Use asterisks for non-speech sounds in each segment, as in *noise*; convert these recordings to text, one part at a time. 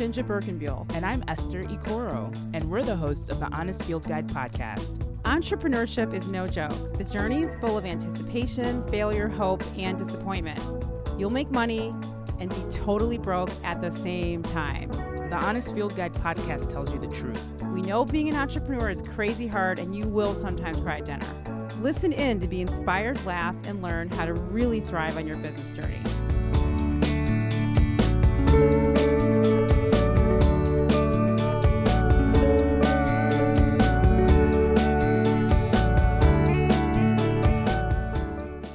JinJa Birkenbeuel. And I'm Esther Ikoro, and we're the hosts of the Honest Field Guide podcast. Entrepreneurship is no joke. The journey is full of anticipation, failure, hope, and disappointment. You'll make money and be totally broke at the same time. The Honest Field Guide podcast tells you the truth. We know being an entrepreneur is crazy hard, and you will sometimes cry at dinner. Listen in to be inspired, laugh, and learn how to really thrive on your business journey.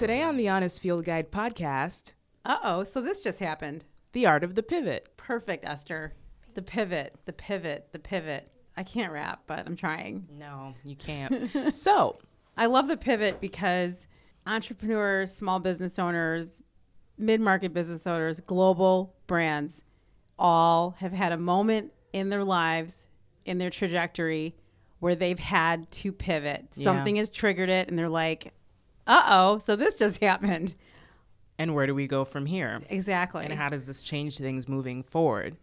Today on the Honest Field Guide podcast, Uh oh, so this just happened. the art of the pivot. Perfect, Esther. The pivot, the pivot, the pivot. I can't rap, but I'm trying. No, you can't. *laughs* so, I love the pivot because entrepreneurs, small business owners, mid market business owners, global brands all have had a moment in their lives, in their trajectory, where they've had to pivot. Yeah. Something has triggered it, and they're like, uh oh, so this just *laughs* happened. and where do we go from here? Exactly. And how does this change things moving forward?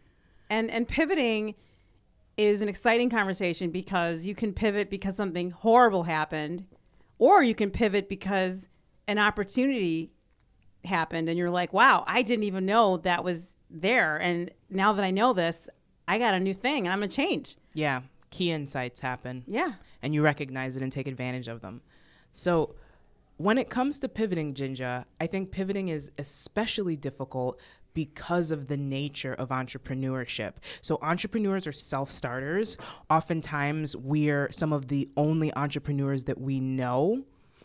and and pivoting is an exciting conversation because you can pivot because something horrible happened or you can pivot because an opportunity happened and you're like wow i didn't even know that was there and now that i know this i got a new thing and i'm gonna change Yeah, key insights happen. yeah and you recognize it and take advantage of them. So, when it comes to pivoting, JinJa, I think pivoting is especially difficult because of the nature of entrepreneurship. So, entrepreneurs are self starters. Oftentimes, we're some of the only entrepreneurs that we know.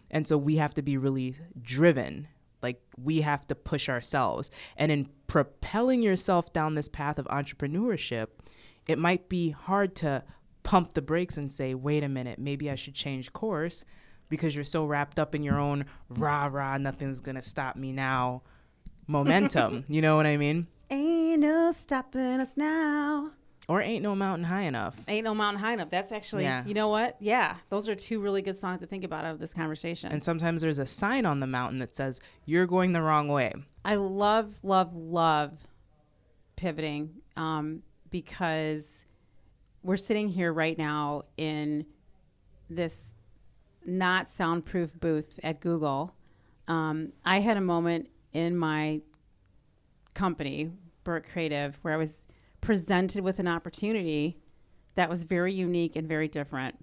And so, we have to be really driven. Like, we have to push ourselves. And in propelling yourself down this path of entrepreneurship, it might be hard to pump the brakes and say, wait a minute, maybe I should change course because you're so wrapped up in your own rah rah, nothing's gonna stop me now momentum. *laughs* you know what I mean? ain't no stopping us now Or ain't no mountain high enough. ain't no mountain high enough that's actually Yeah. you know what yeah those are two really good songs to think about out of this conversation And sometimes there's a sign on the mountain that says, you're going the wrong way. I love, love, love pivoting um, because we're sitting here right now in this not soundproof booth at Google. Um, I had a moment in my company, Birk Creative, where I was presented with an opportunity that was very unique and very different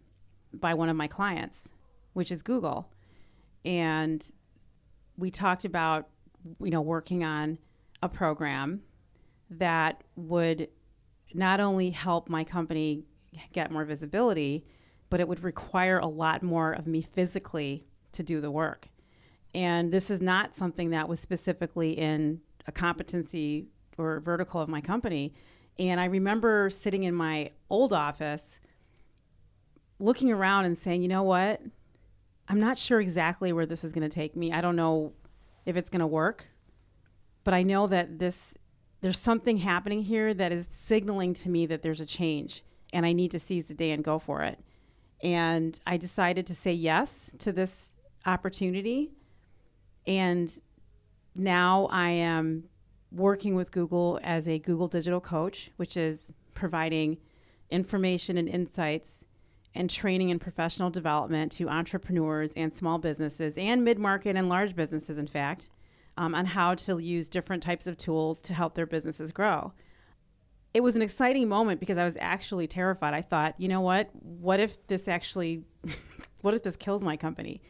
by one of my clients, which is Google. And we talked about you know working on a program that would not only help my company get more visibility but it would require a lot more of me physically to do the work and this is not something that was specifically in a competency or vertical of my company and i remember sitting in my old office looking around and saying you know what i'm not sure exactly where this is going to take me i don't know if it's going to work. But I know that this there's something happening here that is signaling to me that there's a change and I need to seize the day and go for it. And I decided to say yes to this opportunity. And now I am working with Google as a Google digital coach, which is providing information and insights and training and professional development to entrepreneurs and small businesses and mid market and large businesses, in fact, um, on how to use different types of tools to help their businesses grow. It was an exciting moment because I was actually terrified. I thought, you know what? What if this actually, *laughs* what if this kills my company?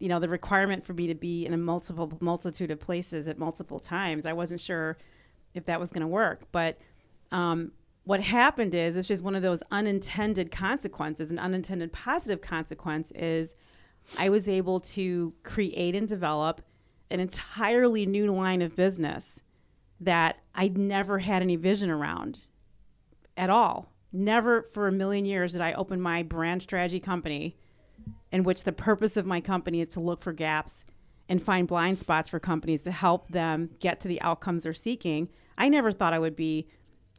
You know, the requirement for me to be in a multiple multitude of places at multiple times. I wasn't sure if that was going to work, but um, what happened is it's just one of those unintended consequences. An unintended positive consequence is I was able to create and develop an entirely new line of business that I'd never had any vision around at all. Never for a million years did I open my brand strategy company in which the purpose of my company is to look for gaps and find blind spots for companies to help them get to the outcomes they're seeking. I never thought I would be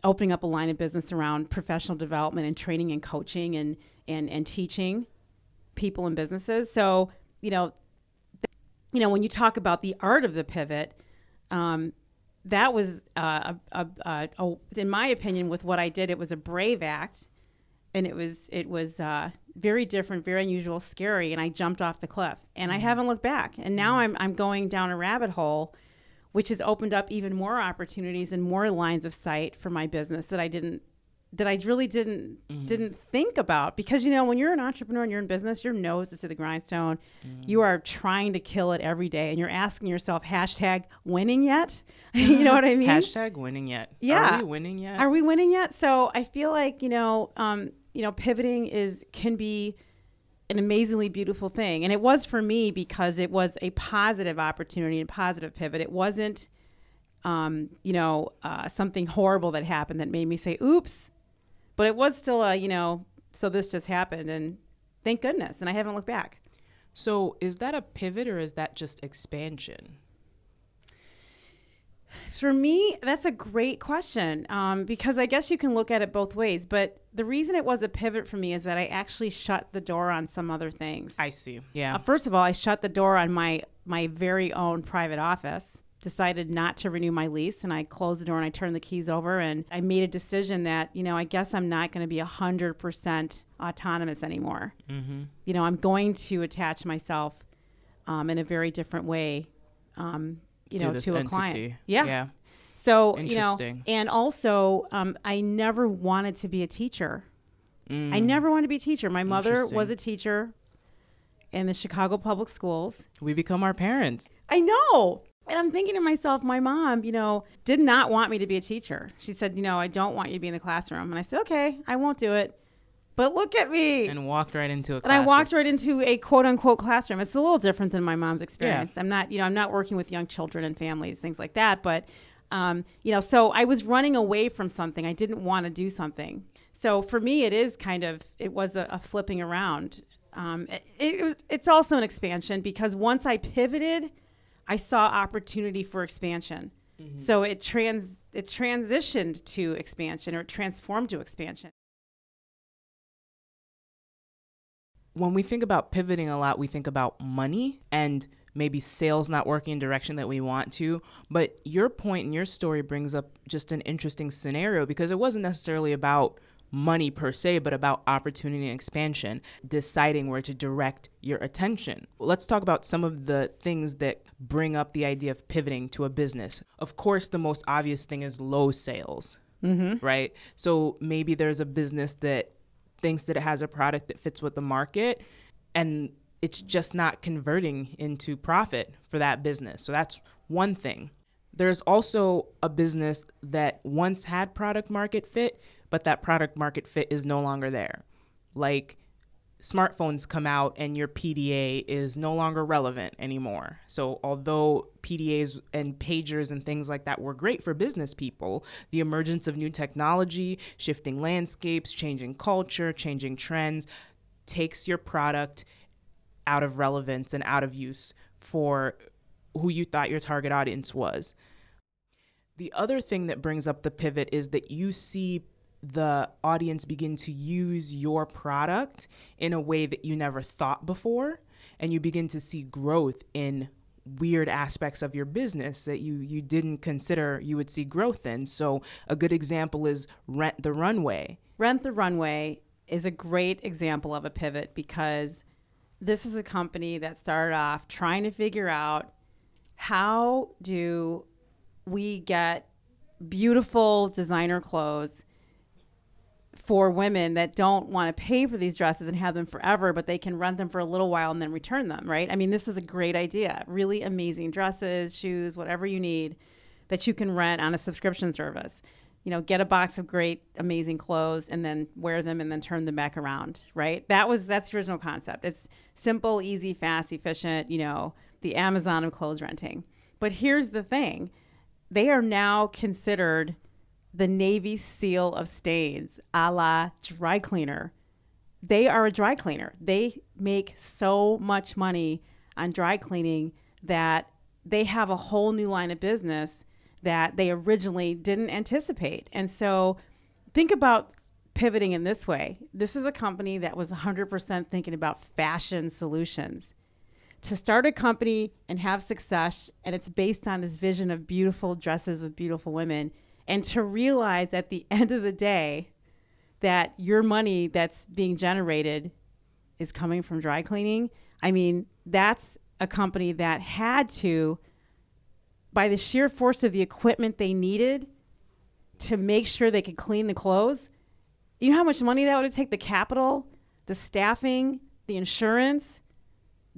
opening up a line of business around professional development and training and coaching and and and teaching people and businesses. So, you know, you know, when you talk about the art of the pivot, um, that was uh, a, a, a, in my opinion, with what I did, it was a brave act, and it was it was uh, very different, very unusual, scary, and I jumped off the cliff, and I haven't looked back. And now I'm I'm going down a rabbit hole, which has opened up even more opportunities and more lines of sight for my business that I didn't that I really didn't didn't think about because you know when you're an entrepreneur and you're in business, your nose is to the grindstone. You are trying to kill it every day, and you're asking yourself hashtag winning yet. *laughs* you *laughs* know what I mean? Hashtag winning yet. Yeah. Are we winning yet? Are we winning yet? So I feel like you know, um, you know, pivoting is can be an amazingly beautiful thing, and it was for me because it was a positive opportunity and positive pivot. It wasn't, um, you know, uh, something horrible that happened that made me say, "Oops," but it was still a, you know, so this just happened, and thank goodness, and I haven't looked back. so is that a pivot or is that just expansion? For me, that's a great question um, because I guess you can look at it both ways. But the reason it was a pivot for me is that I actually shut the door on some other things. I see. Yeah. Uh, first of all, I shut the door on my my very own private office. Decided not to renew my lease, and I closed the door and I turned the keys over. And I made a decision that you know I guess I'm not going to be hundred percent autonomous anymore. mm-hmm. You know, I'm going to attach myself um, in a very different way. Um, you To know, to a entity. client. Yeah. Yeah. So you know, and also, um, I never wanted to be a teacher. Mm. I never wanted to be a teacher. My mother was a teacher in the Chicago Public Schools. We become our parents. I know. And I'm thinking to myself, my mom, you know, did not want me to be a teacher. She said, you know, I don't want you to be in the classroom. And I said, okay, I won't do it. But look at me. And walked right into a And I walked right into a quote unquote classroom. It's a little different than my mom's experience. I'm not, you know, I'm not working with young children and families, things like that. But, um, you know, so I was running away from something. I didn't want to do something. So for me, it is kind of, it was a, a flipping around. Um, it, it, it's also an expansion because once I pivoted, I saw opportunity for expansion. Mm-hmm. So it trans it transitioned to expansion or it transformed to expansion. when we think about pivoting a lot, we think about money and maybe sales not working in direction that we want to. But your point and your story brings up just an interesting scenario because it wasn't necessarily about money per se, but about opportunity and expansion, deciding where to direct your attention. Let's talk about some of the things that bring up the idea of pivoting to a business. Of course, the most obvious thing is low sales, mm-hmm. right? So maybe there's a business that thinks that it has a product that fits with the market and it's just not converting into profit for that business. So that's one thing. There's also a business that once had product market fit, but that product market fit is no longer there. Like smartphones come out and your PDA is no longer relevant anymore. So, although PDAs and pagers and things like that were great for business people, the emergence of new technology, shifting landscapes, changing culture, changing trends takes your product out of relevance and out of use for who you thought your target audience was. The other thing that brings up the pivot is that you see the audience begin to use your product in a way that you never thought before and you begin to see growth in weird aspects of your business that you you didn't consider you would see growth in. So a good example is rent the runway. Rent the Runway is a great example of a pivot because this is a company that started off trying to figure out how do we get beautiful designer clothes for women that don't want to pay for these dresses and have them forever, but they can rent them for a little while and then return them, right? I mean, this is a great idea. Really amazing dresses, shoes, whatever you need that you can rent on a subscription service. You know, get a box of great, amazing clothes and then wear them and then turn them back around, right? That was that's the original concept. It's simple, easy, fast, efficient, you know, the Amazon of clothes renting. But here's the thing. They are now considered the Navy SEAL of stains, a la dry cleaner. They are a dry cleaner. They make so much money on dry cleaning that they have a whole new line of business that they originally didn't anticipate. And so think about pivoting in this way. This is a company that was 100% thinking about fashion solutions. To start a company and have success, and it's based on this vision of beautiful dresses with beautiful women, and to realize at the *laughs* end of the day that your money that's being generated is coming from dry cleaning. I mean, that's a company that had to, by the sheer force of the equipment they needed to make sure they could clean the clothes. You know how much money that would take the capital, the staffing, the insurance,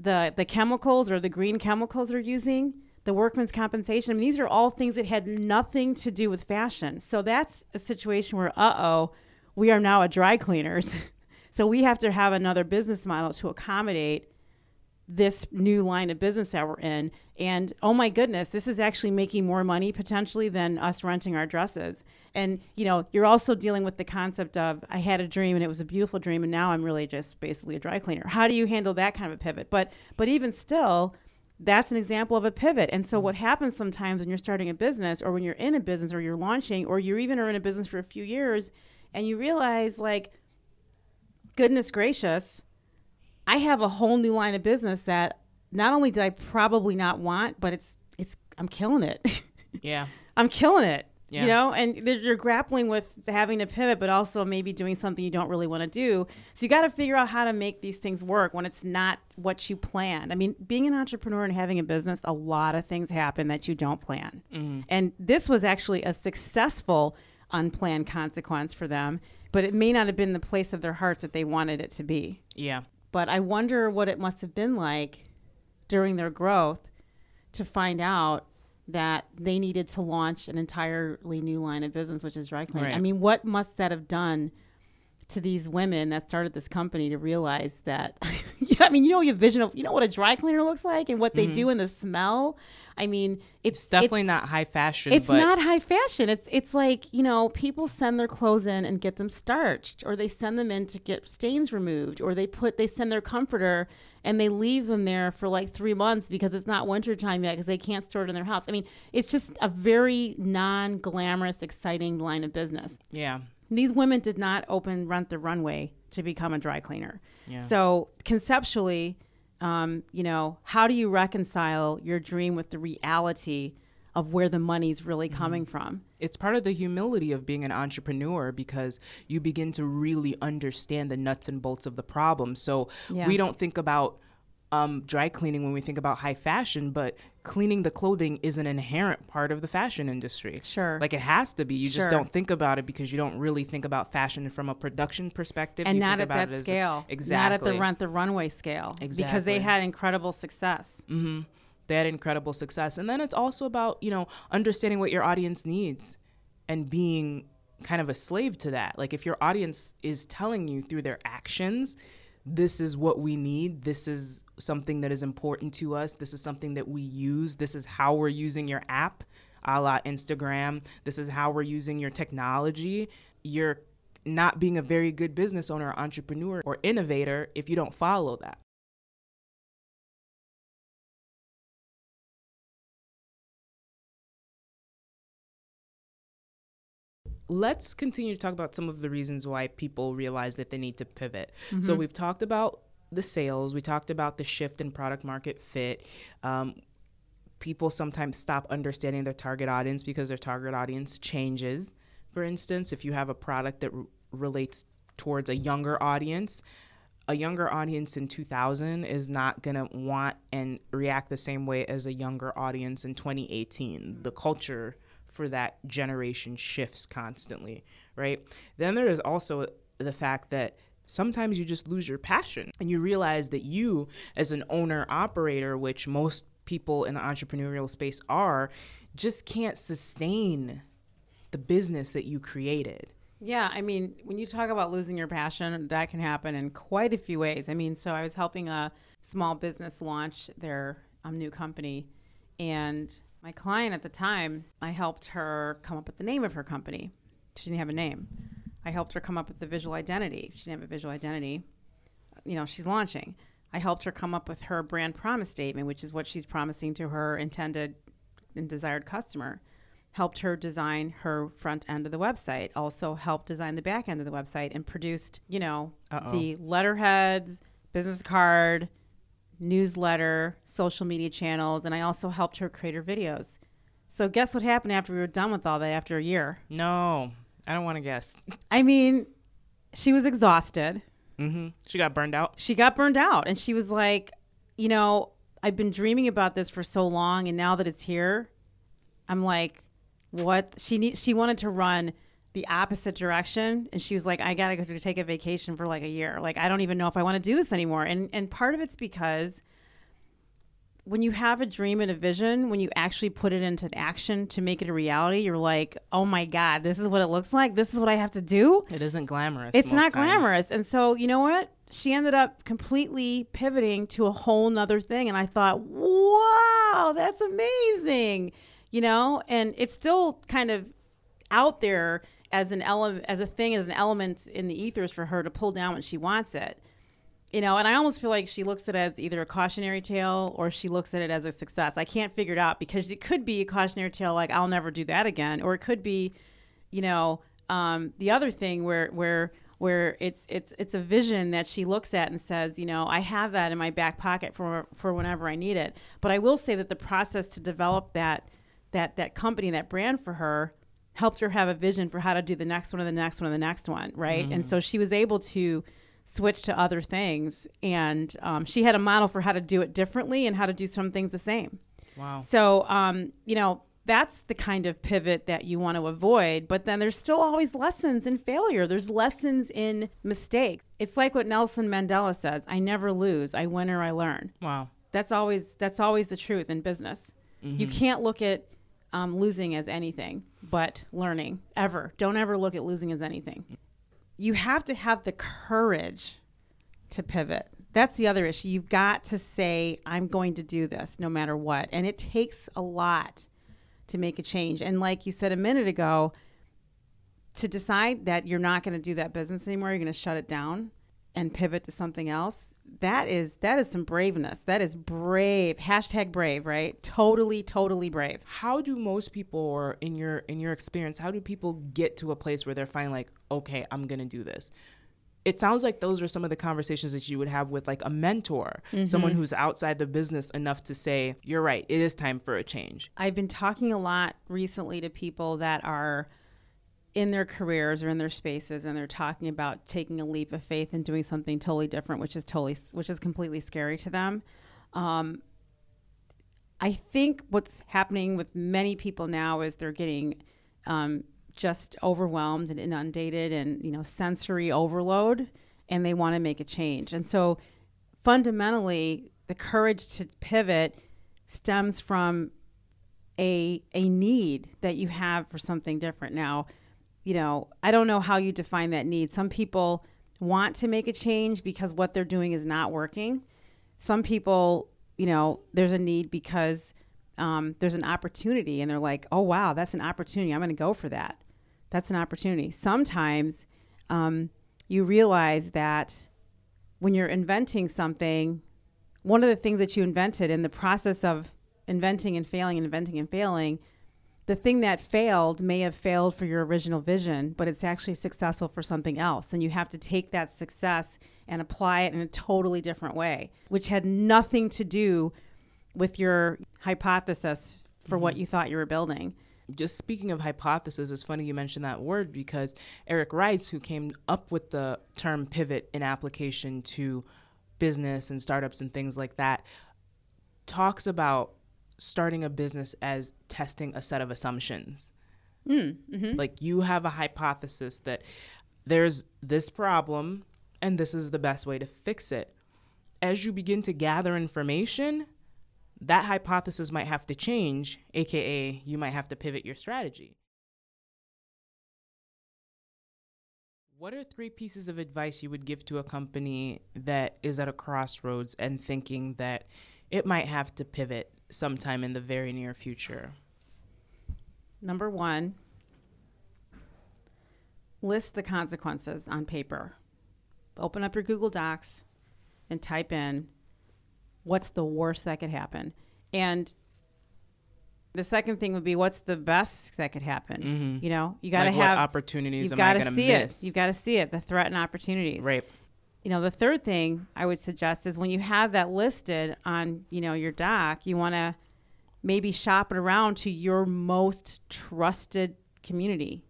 the the chemicals or the green chemicals they're using, the workman's compensation. I mean, these are all things that had nothing to do with fashion. So that's a situation where, uh oh, we are now a dry cleaners. *laughs* so we have to have another business model to accommodate this new line of business that we're in. And oh my goodness, this is actually making more money potentially than us renting our dresses. And you know, you're also dealing with the concept of I had a dream and it was a beautiful dream and now I'm really just basically a dry cleaner. How do you handle that kind of a pivot? But but even still, that's an example of a pivot. And so mm-hmm. what happens sometimes when you're starting a business or when you're in a business or you're launching or you even are in a business for a few years and you realize like goodness gracious, I have a whole new line of business that not only did I probably not want, but it's it's I'm killing it. *laughs* Yeah. I'm killing it. Yeah. You know, and you're grappling with having to pivot, but also maybe doing something you don't really want to do. So you got to figure out how to make these things work when it's not what you planned. I mean, being an entrepreneur and having a business, a lot of things happen that you don't plan. Mm-hmm. And this was actually a successful unplanned consequence for them, but it may not have been the place of their heart that they wanted it to be. Yeah. But I wonder what it must have been like during their growth to find out that they needed to launch an entirely new line of business, which is dry cleaning. Right. I mean, what must that have done to these women that started this company to realize that? *laughs* I mean, you know, your vision of you know what a dry cleaner looks like and what they do and the smell. I mean, it's, Mm-hmm. It's definitely not high fashion. it's not high fashion. It's it's like you know people send their clothes in and get them starched, or they send them in to get stains removed, or they put they send their comforter and they leave them there for like three months because it's not wintertime yet because they can't store it in their house. I mean, it's just a very non glamorous, exciting line of business. Yeah. These women did not open Rent the Runway to become a dry cleaner. Yeah. So conceptually, um, you know, how do you reconcile your dream with the reality of where the money's really Mm-hmm. coming from? it's part of the humility of being an entrepreneur because you begin to really understand the nuts and bolts of the problem. So Yeah. we don't think about um, dry cleaning when we think about high fashion, but cleaning the clothing is an inherent part of the fashion industry. Sure. Like it has to be. You Sure. just don't think about it because you don't really think about fashion from a production perspective. and You not at that as a- scale. exactly. Not at the Rent the Runway scale. Exactly. Because they had incredible success. Mm-hmm. They had incredible success. And then it's also about, you know, understanding what your audience needs and being kind of a slave to that. Like if your audience is telling you through their actions, this is what we need, this is something that is important to us, this is something that we use, this is how we're using your app, a la Instagram, this is how we're using your technology, you're not being a very good business owner, entrepreneur, or innovator if you don't follow that. Let's continue to talk about some of the reasons why people realize that they need to pivot. So we've talked about the sales, we talked about the shift in product market fit. Um, people sometimes stop understanding their target audience because their target audience changes. For instance, if you have a product that r- relates towards a younger audience, a younger audience in 2000 is not going to want and react the same way as a younger audience in 2018. The culture for that generation shifts constantly, right? Then there is also the fact that sometimes you just lose your passion and you realize that you, as an owner operator, which most people in the entrepreneurial space are, just can't sustain the business that you created. Yeah, I mean, when you talk about losing your passion, that can happen in quite a few ways. I mean, so I was helping a small business launch their um, new company, and my client at the time, I helped her come up with the name of her company. She didn't have a name. I helped her come up with the visual identity. She didn't have a visual identity. You know, she's launching. I helped her come up with her brand promise statement, which is what she's promising to her intended and desired customer helped her design her front end of the website also helped design the back end of the website and produced you know Uh-oh. the letterheads business card newsletter, social media channels, and I also helped her create her videos. So guess what happened after we were done with all that after a year? No, I don't want to guess. I mean, she was exhausted. Mm-hmm. She got burned out. She got burned out and she was like, you know, I've been dreaming about this for so long and now that it's here, I'm like, what? She need she wanted to run the opposite direction and she was like, I got to go to take a vacation for like a year. Like I don't even know if I want to do this anymore. And and part of it's because when you have a dream and a vision, when you actually put it into action to make it a reality, you're like, oh my God, this is what it looks like. This is what I have to do. It isn't glamorous. It's not times. glamorous. And so, you know what? She ended up completely pivoting to a whole nother thing. And I thought, wow, that's amazing. You know, and it's still kind of out there as an element, as a thing, as an element in the ethers for her to pull down when she wants it. You know, and I almost feel like she looks at it as either a cautionary tale or she looks at it as a success. I can't figure it out because it could be a cautionary tale like I'll never do that again, or it could be, you know, um, the other thing where where where it's it's it's a vision that she looks at and says, you know, I have that in my back pocket for for whenever I need it. But I will say that the process to develop that that that company, that brand for her, helped her have a vision for how to do the next one and the next one and the next one, right? And so she was able to switch to other things, and um, she had a model for how to do it differently and how to do some things the same. Wow. So, um, you know, that's the kind of pivot that you want to avoid. But then there's still always lessons in failure. There's lessons in mistakes. It's like what Nelson Mandela says: "I never lose. I win or I learn." Wow. That's always that's always the truth in business. You can't look at um, losing as anything but learning ever. Don't ever look at losing as anything. You have to have the courage to pivot. That's the other issue. You've got to say, I'm going to do this no matter what. And it takes a lot to make a change. And like you said a minute ago, to decide that you're not going to do that business anymore, you're going to shut it down and pivot to something else. That is that is some braveness. That is brave. Hashtag brave, right? Totally, totally brave. How do most people, or in your in your experience, how do people get to a place where they're finally like, okay, I'm gonna do this? It sounds like those are some of the conversations that you would have with like a mentor, mm-hmm. someone who's outside the business enough to say, you're right, it is time for a change. I've been talking a lot recently to people that are in their careers or in their spaces and they're talking about taking a leap of faith and doing something totally different which is totally which is completely scary to them um, i think what's happening with many people now is they're getting um, just overwhelmed and inundated and you know sensory overload and they want to make a change and so fundamentally the courage to pivot stems from a a need that you have for something different. Now, you know, I don't know how you define that need. Some people want to make a change because what they're doing is not working. Some people, you know, there's a need because um, there's an opportunity and they're like, oh, wow, that's an opportunity. I'm going to go for that. That's an opportunity. Sometimes um, you realize that when you're inventing something, one of the things that you invented in the process of inventing and failing and inventing and failing, the thing that failed may have failed for your original vision, but it's actually successful for something else. And you have to take that success and apply it in a totally different way, which had nothing to do with your hypothesis for what mm-hmm. you thought you were building. just speaking of hypothesis, it's funny you mentioned that word because Eric Ries, who came up with the term pivot in application to business and startups and things like that, talks about starting a business as testing a set of assumptions. Hmm, mm-hmm. Like you have a hypothesis that there's this problem and this is the best way to fix it. As you begin to gather information, that hypothesis might have to change, aka you might have to pivot your strategy. What are three pieces of advice you would give to a company that is at a crossroads and thinking that it might have to pivot sometime in the very near future? Number one, list the consequences on paper. Open up your Google Docs and type in what's the worst that could happen. And the second thing would be what's the best that could happen. Mm-hmm. You know, you got to Like, have opportunities You've got to see miss? it. You've got to see it. The threat and opportunities. Right. You know, the third thing I would suggest is when you have that listed on, you know, your doc, you want to maybe shop it around to your most trusted community.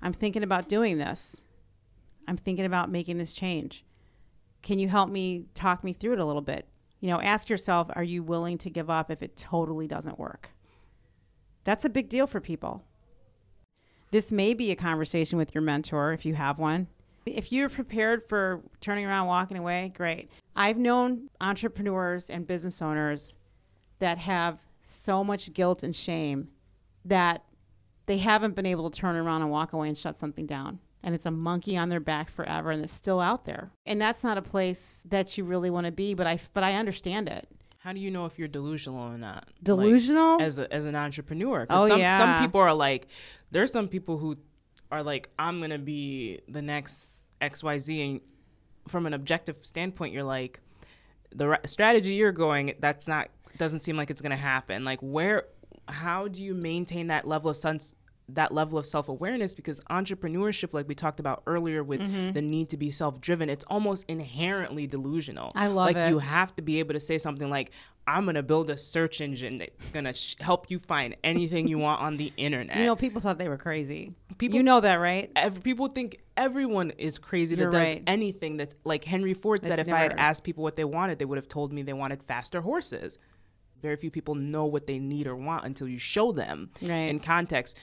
I'm thinking about doing this. I'm thinking about making this change. Can you help me talk me through it a little bit? You know, ask yourself, are you willing to give up if it totally doesn't work? That's a big deal for people. This may be a conversation with your mentor if you have one. If you're prepared for turning around, walking away, great. I've known entrepreneurs and business owners that have so much guilt and shame that they haven't been able to turn around and walk away and shut something down. And it's a monkey on their back forever and it's still out there. And that's not a place that you really want to be, but I but I understand it. How do you know if you're delusional or not? Like, Delusional? as a, as an entrepreneur. Oh, some, yeah. some people are like, there's some people who are like, I'm gonna be the next X Y Z, and from an objective standpoint, you're like, the ra- strategy you're going, that's not doesn't seem like it's gonna happen. Like, where, how do you maintain that level of sense? that level of self-awareness because entrepreneurship like we talked about earlier with Mm-hmm. the need to be self-driven it's almost inherently delusional I love like it. you have to be able to say something like i'm going to build a search engine that's going to sh- help you find anything you want on the internet You know, people thought they were crazy. People- you know that, right? Ev- people think everyone is crazy You're that does right. anything that's like Henry Ford said It's if I had asked people what they wanted, they would have told me they wanted faster horses. Very few people know what they need or want until you show them Right. in context.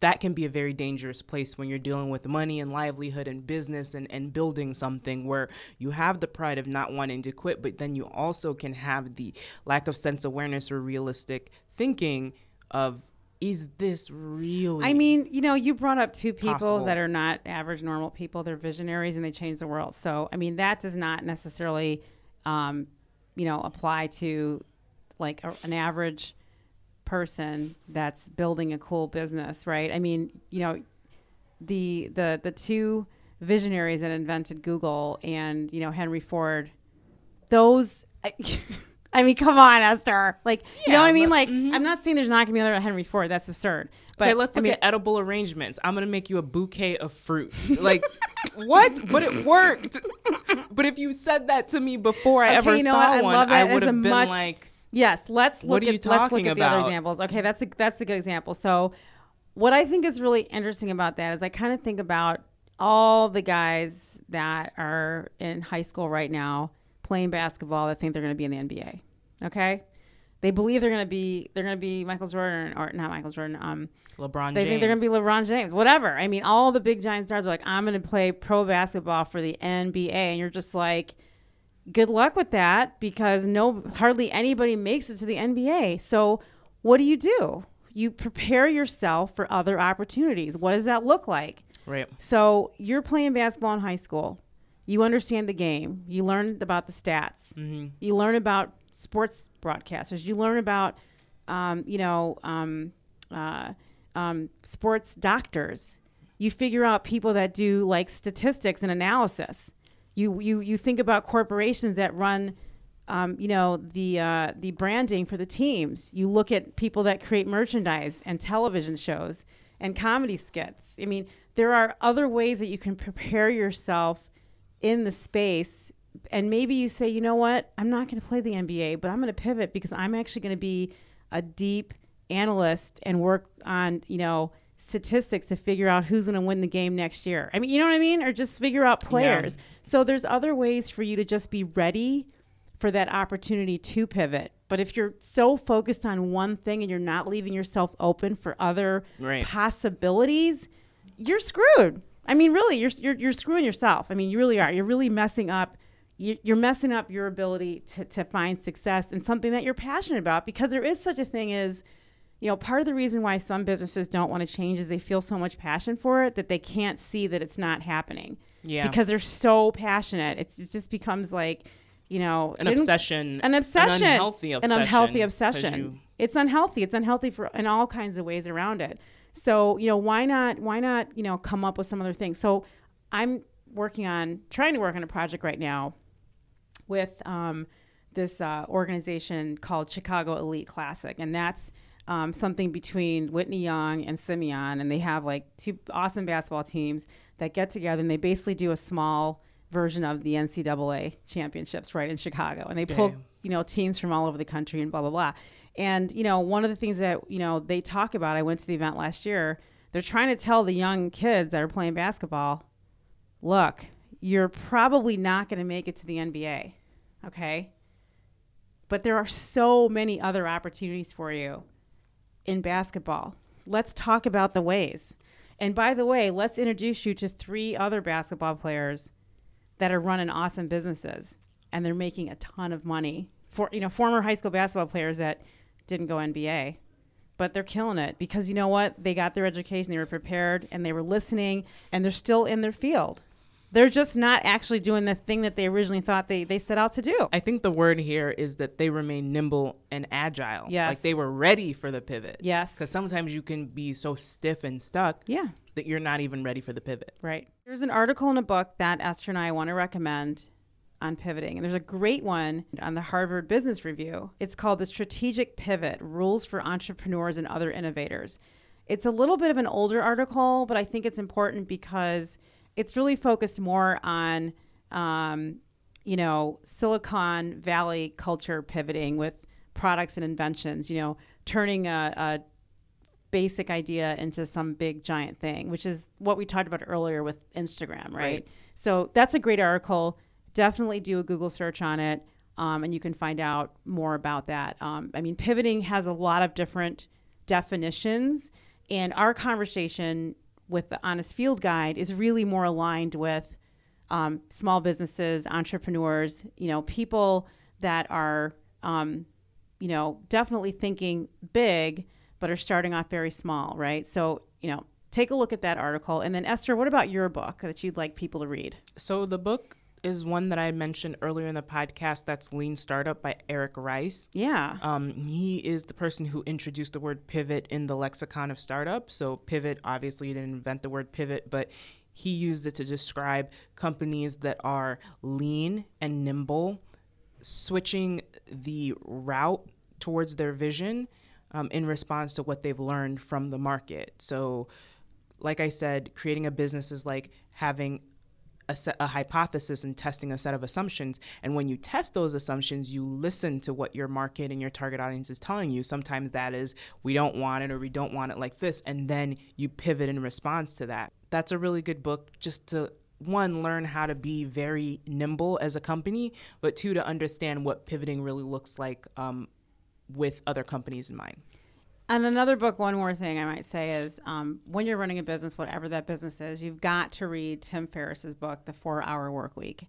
That can be a very dangerous place when you're dealing with money and livelihood and business and, and building something where you have the pride of not wanting to quit, but then you also can have the lack of sense awareness or realistic thinking of is this really I mean, you know, you brought up two people Possible. that are not average, normal people. They're visionaries and they change the world. So, I mean, that does not necessarily, um, you know, apply to like a, an average person that's building a cool business, right? I mean, you know, the the the two visionaries that invented Google and you know Henry Ford, those. I, *laughs* I mean, come on, Esther. Like, you know what I mean? but- Like, mhm. I'm not saying there's not gonna be another Henry Ford. That's absurd. But okay, let's I look mean, at edible arrangements. I'm gonna make you a bouquet of fruit. Like, what? But it worked. But if you said that to me before I Okay, ever you know saw what? I one, love I that would have been much- like, Yes, let's look What are at you let's look talking at the other examples. Okay, that's a that's a good example. So, what I think is really interesting about that is I kind of think about all the guys that are in high school right now playing basketball that think they're going to be in the NBA. Okay, they believe they're going to be they're going to be Michael Jordan or not Michael Jordan. Um, LeBron they James. think they're going to be LeBron James, whatever. I mean, all the big giant stars are like, I'm going to play pro basketball for the NBA, and you're just like, good luck with that because no, hardly anybody makes it to the NBA. So, what do you do? You prepare yourself for other opportunities. What does that look like? right. So, you're playing basketball in high school. You understand the game. You learn about the stats. hmm You learn about sports broadcasters. You learn about, um, you know, um, uh, um, sports doctors. You figure out people that do like statistics and analysis. You you you think about corporations that run, um, you know, the uh, the branding for the teams. You look at people that create merchandise and television shows and comedy skits. I mean, there are other ways that you can prepare yourself in the space and maybe you say you know what? I'm not going to play the nba but i'm going to pivot because i'm actually going to be a deep analyst and work on you know statistics to figure out who's going to win the game next year. I mean you know what i mean? Or just figure out players. So there's other ways for you to just be ready for that opportunity to pivot. But if you're so focused on one thing and you're not leaving yourself open for other Right. possibilities you're screwed. I mean, really, you're, you're, you're screwing yourself. I mean, you really are. You're really messing up. you- You're messing up your ability to, to find success in something that you're passionate about because there is such a thing as, you know, part of the reason why some businesses don't want to change is they feel so much passion for it that they can't see that it's not happening Yeah. because they're so passionate. It's, it just becomes like, you know, an obsession. an obsession, An unhealthy obsession. an unhealthy obsession. you- It's unhealthy. It's unhealthy for in all kinds of ways around it. So you know, why not? Why not? You know, come up with some other things. So I'm working on trying to work on a project right now with um, this uh, organization called Chicago Elite Classic, and that's um, something between Whitney Young and Simeon, and they have like two awesome basketball teams that get together and they basically do a small version of the NCAA championships, right in Chicago, and they pull you know teams from all over the country and blah blah blah. And you know, one of the things that you know they talk about, I went to the event last year. They're trying to tell the young kids that are playing basketball, look, you're probably not going to make it to the NBA, okay? But there are so many other opportunities for you in basketball. Let's talk about the ways. And by the way, let's introduce you to three other basketball players that are running awesome businesses and they're making a ton of money. For you know, former high school basketball players that didn't go NBA, but they're killing it because you know what? They got their education, they were prepared, and they were listening, and they're still in their field. They're just not actually doing the thing that they originally thought they, they set out to do. I think the word here is that they remain nimble and agile. Yes. Like they were ready for the pivot. Yes. Because sometimes you can be so stiff and stuck Yeah. that you're not even ready for the pivot. Right. There's an article in a book that Esther and I want to recommend on pivoting. And there's a great one on the Harvard Business Review. It's called The Strategic Pivot Rules for Entrepreneurs and Other Innovators. It's a little bit of an older article, but I think it's important because it's really focused more on, um, you know, Silicon Valley culture pivoting with products and inventions, you know, turning a, a basic idea into some big giant thing, which is what we talked about earlier with Instagram, right? Right. So that's a great article. Definitely do a Google search on it, um, and you can find out more about that. Um, I mean, pivoting has a lot of different definitions, and our conversation with the Honest Field Guide is really more aligned with um, small businesses, entrepreneurs, you know, people that are, um, you know, definitely thinking big, but are starting off very small, right? So, you know, take a look at that article. And then, Esther, what about your book that you'd like people to read? So the book is one that I mentioned earlier in the podcast. That's Lean Startup by Eric Ries. Yeah. Um, he is the person who introduced the word pivot in the lexicon of startup. So pivot, obviously, he didn't invent the word pivot, but he used it to describe companies that are lean and nimble, switching the route towards their vision um, in response to what they've learned from the market. So, like I said, creating a business is like having a, set, a hypothesis and testing a set of assumptions. And when you test those assumptions, you listen to what your market and your target audience is telling you. Sometimes that is, we don't want it or we don't want it like this. And then you pivot in response to that. That's a really good book just to one learn how to be very nimble as a company but two to understand what pivoting really looks like um, with other companies in mind And another book, one more thing I might say is um, when you're running a business, whatever that business is, you've got to read Tim Ferriss's book, The Four Hour Work Week.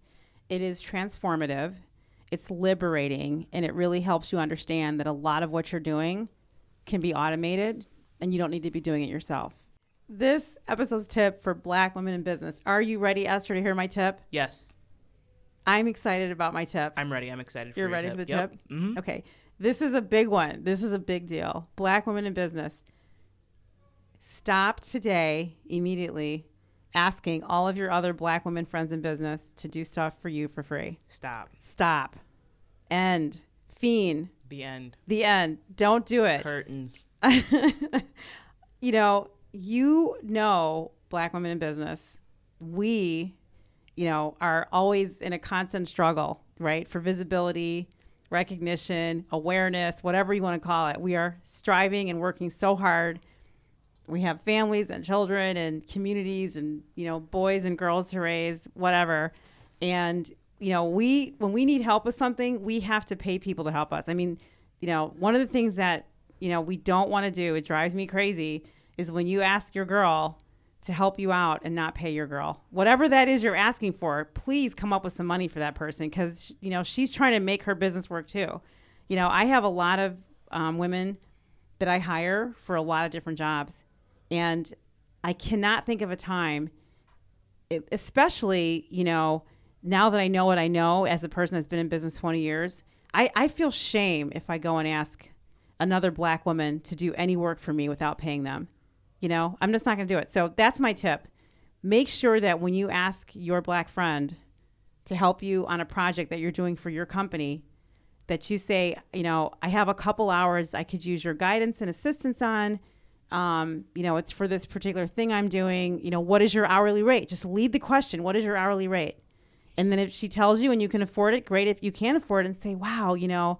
It is transformative, it's liberating, and it really helps you understand that a lot of what you're doing can be automated and you don't need to be doing it yourself. This episode's tip for Black women in business. Are you ready, Esther, to hear my tip? yes I'm excited about my tip. i'm ready i'm excited for You're your ready tip. for the Yep. tip? Mhm. Okay. This is a big one. This is a big deal. Black women in business. Stop today, immediately, asking all of your other black women friends in business to do stuff for you for free. stop Stop. End. Fiend. the end The end. Don't do it. curtains *laughs* you know, you know, black women in business, we, you know, are always in a constant struggle, right? For visibility, recognition, awareness, whatever you want to call it. We are striving and working so hard. We have families and children and communities and, you know, boys and girls to raise, whatever. And, you know, we, when we need help with something, we have to pay people to help us. I mean, you know, one of the things that you know we don't want to do it drives me crazy is when you ask your girl to help you out and not pay your girl. Whatever that is you're asking for please come up with some money for that person because you know she's trying to make her business work too. You know i have a lot of um, women that i hire for a lot of different jobs and i cannot think of a time especially you know now that i know what i know as a person that's been in business 20 years I, I feel shame if i go and ask another black woman to do any work for me without paying them you know i'm just not going to do it. So that's my tip. Make sure that when you ask your black friend to help you on a project that you're doing for your company that you say you know i have a couple hours i could use your guidance and assistance on. Um, you know it's for this particular thing i'm doing. You know what is your hourly rate? Just lead the question what is your hourly rate? And then if she tells you and you can afford it, great. If you can't afford it and say, wow, you know,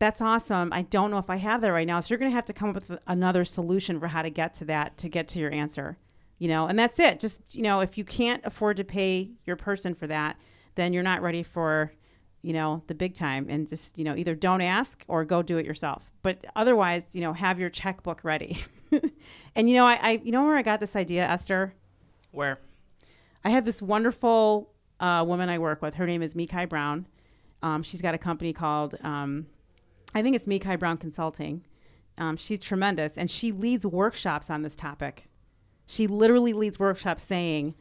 that's awesome. I don't know if I have that right now. So you're going to have to come up with another solution for how to get to that, to get to your answer, you know, and that's it. Just, you know, if you can't afford to pay your person for that, then you're not ready for, you know, the big time and just, you know, either don't ask or go do it yourself. But otherwise, you know, have your checkbook ready. *laughs* and, you know, I, I, you know where I got this idea, Esther? Where? I have this wonderful uh, woman I work with. Her name is Mikai Brown. Um, she's got a company called, um, I think it's Mikai Brown Consulting. Um, she's tremendous, and she leads workshops on this topic. She literally leads workshops saying,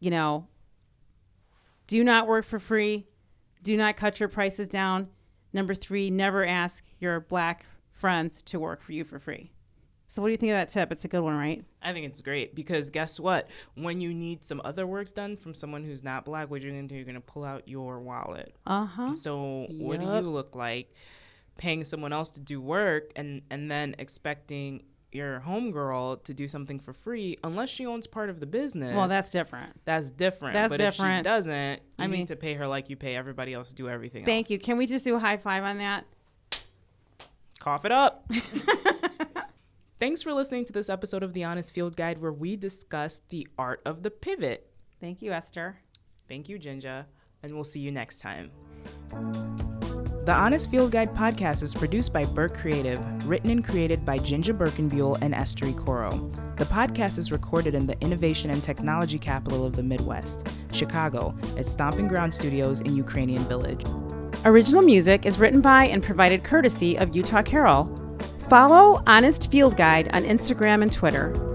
you know, do not work for free, do not cut your prices down. Number three, never ask your black friends to work for you for free. So, what do you think of that tip? It's a good one, right? I think it's great because guess what? When you need some other work done from someone who's not black, what you're going to do? You're going to pull out your wallet. Uh huh. So, what do you look like? Paying someone else to do work and, and then expecting your homegirl to do something for free unless she owns part of the business. Well, that's different. that's different. that's but different. if she doesn't, you I mean- to pay her like you pay everybody else to do everything Thank else. you. Can we just do a high five on that? Cough it up. *laughs* *laughs* Thanks for listening to this episode of The Honest Field Guide where we discussed the art of the pivot. Thank you, Esther. Thank you, JinJa, and we'll see you next time. The Honest Field Guide podcast is produced by Birk Creative, written and created by JinJa Birkenbeuel and Esther Ikoro. The podcast is recorded in the innovation and technology capital of the Midwest, Chicago, at Stomping Ground Studios in Ukrainian Village. Original music is written by and provided courtesy of Utah Carol. Follow Honest Field Guide on Instagram and Twitter.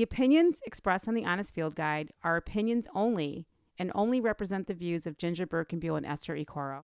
The opinions expressed on the Honest Field Guide are opinions only and only represent the views of JinJa Birkenbeuel and Esther Ikoro.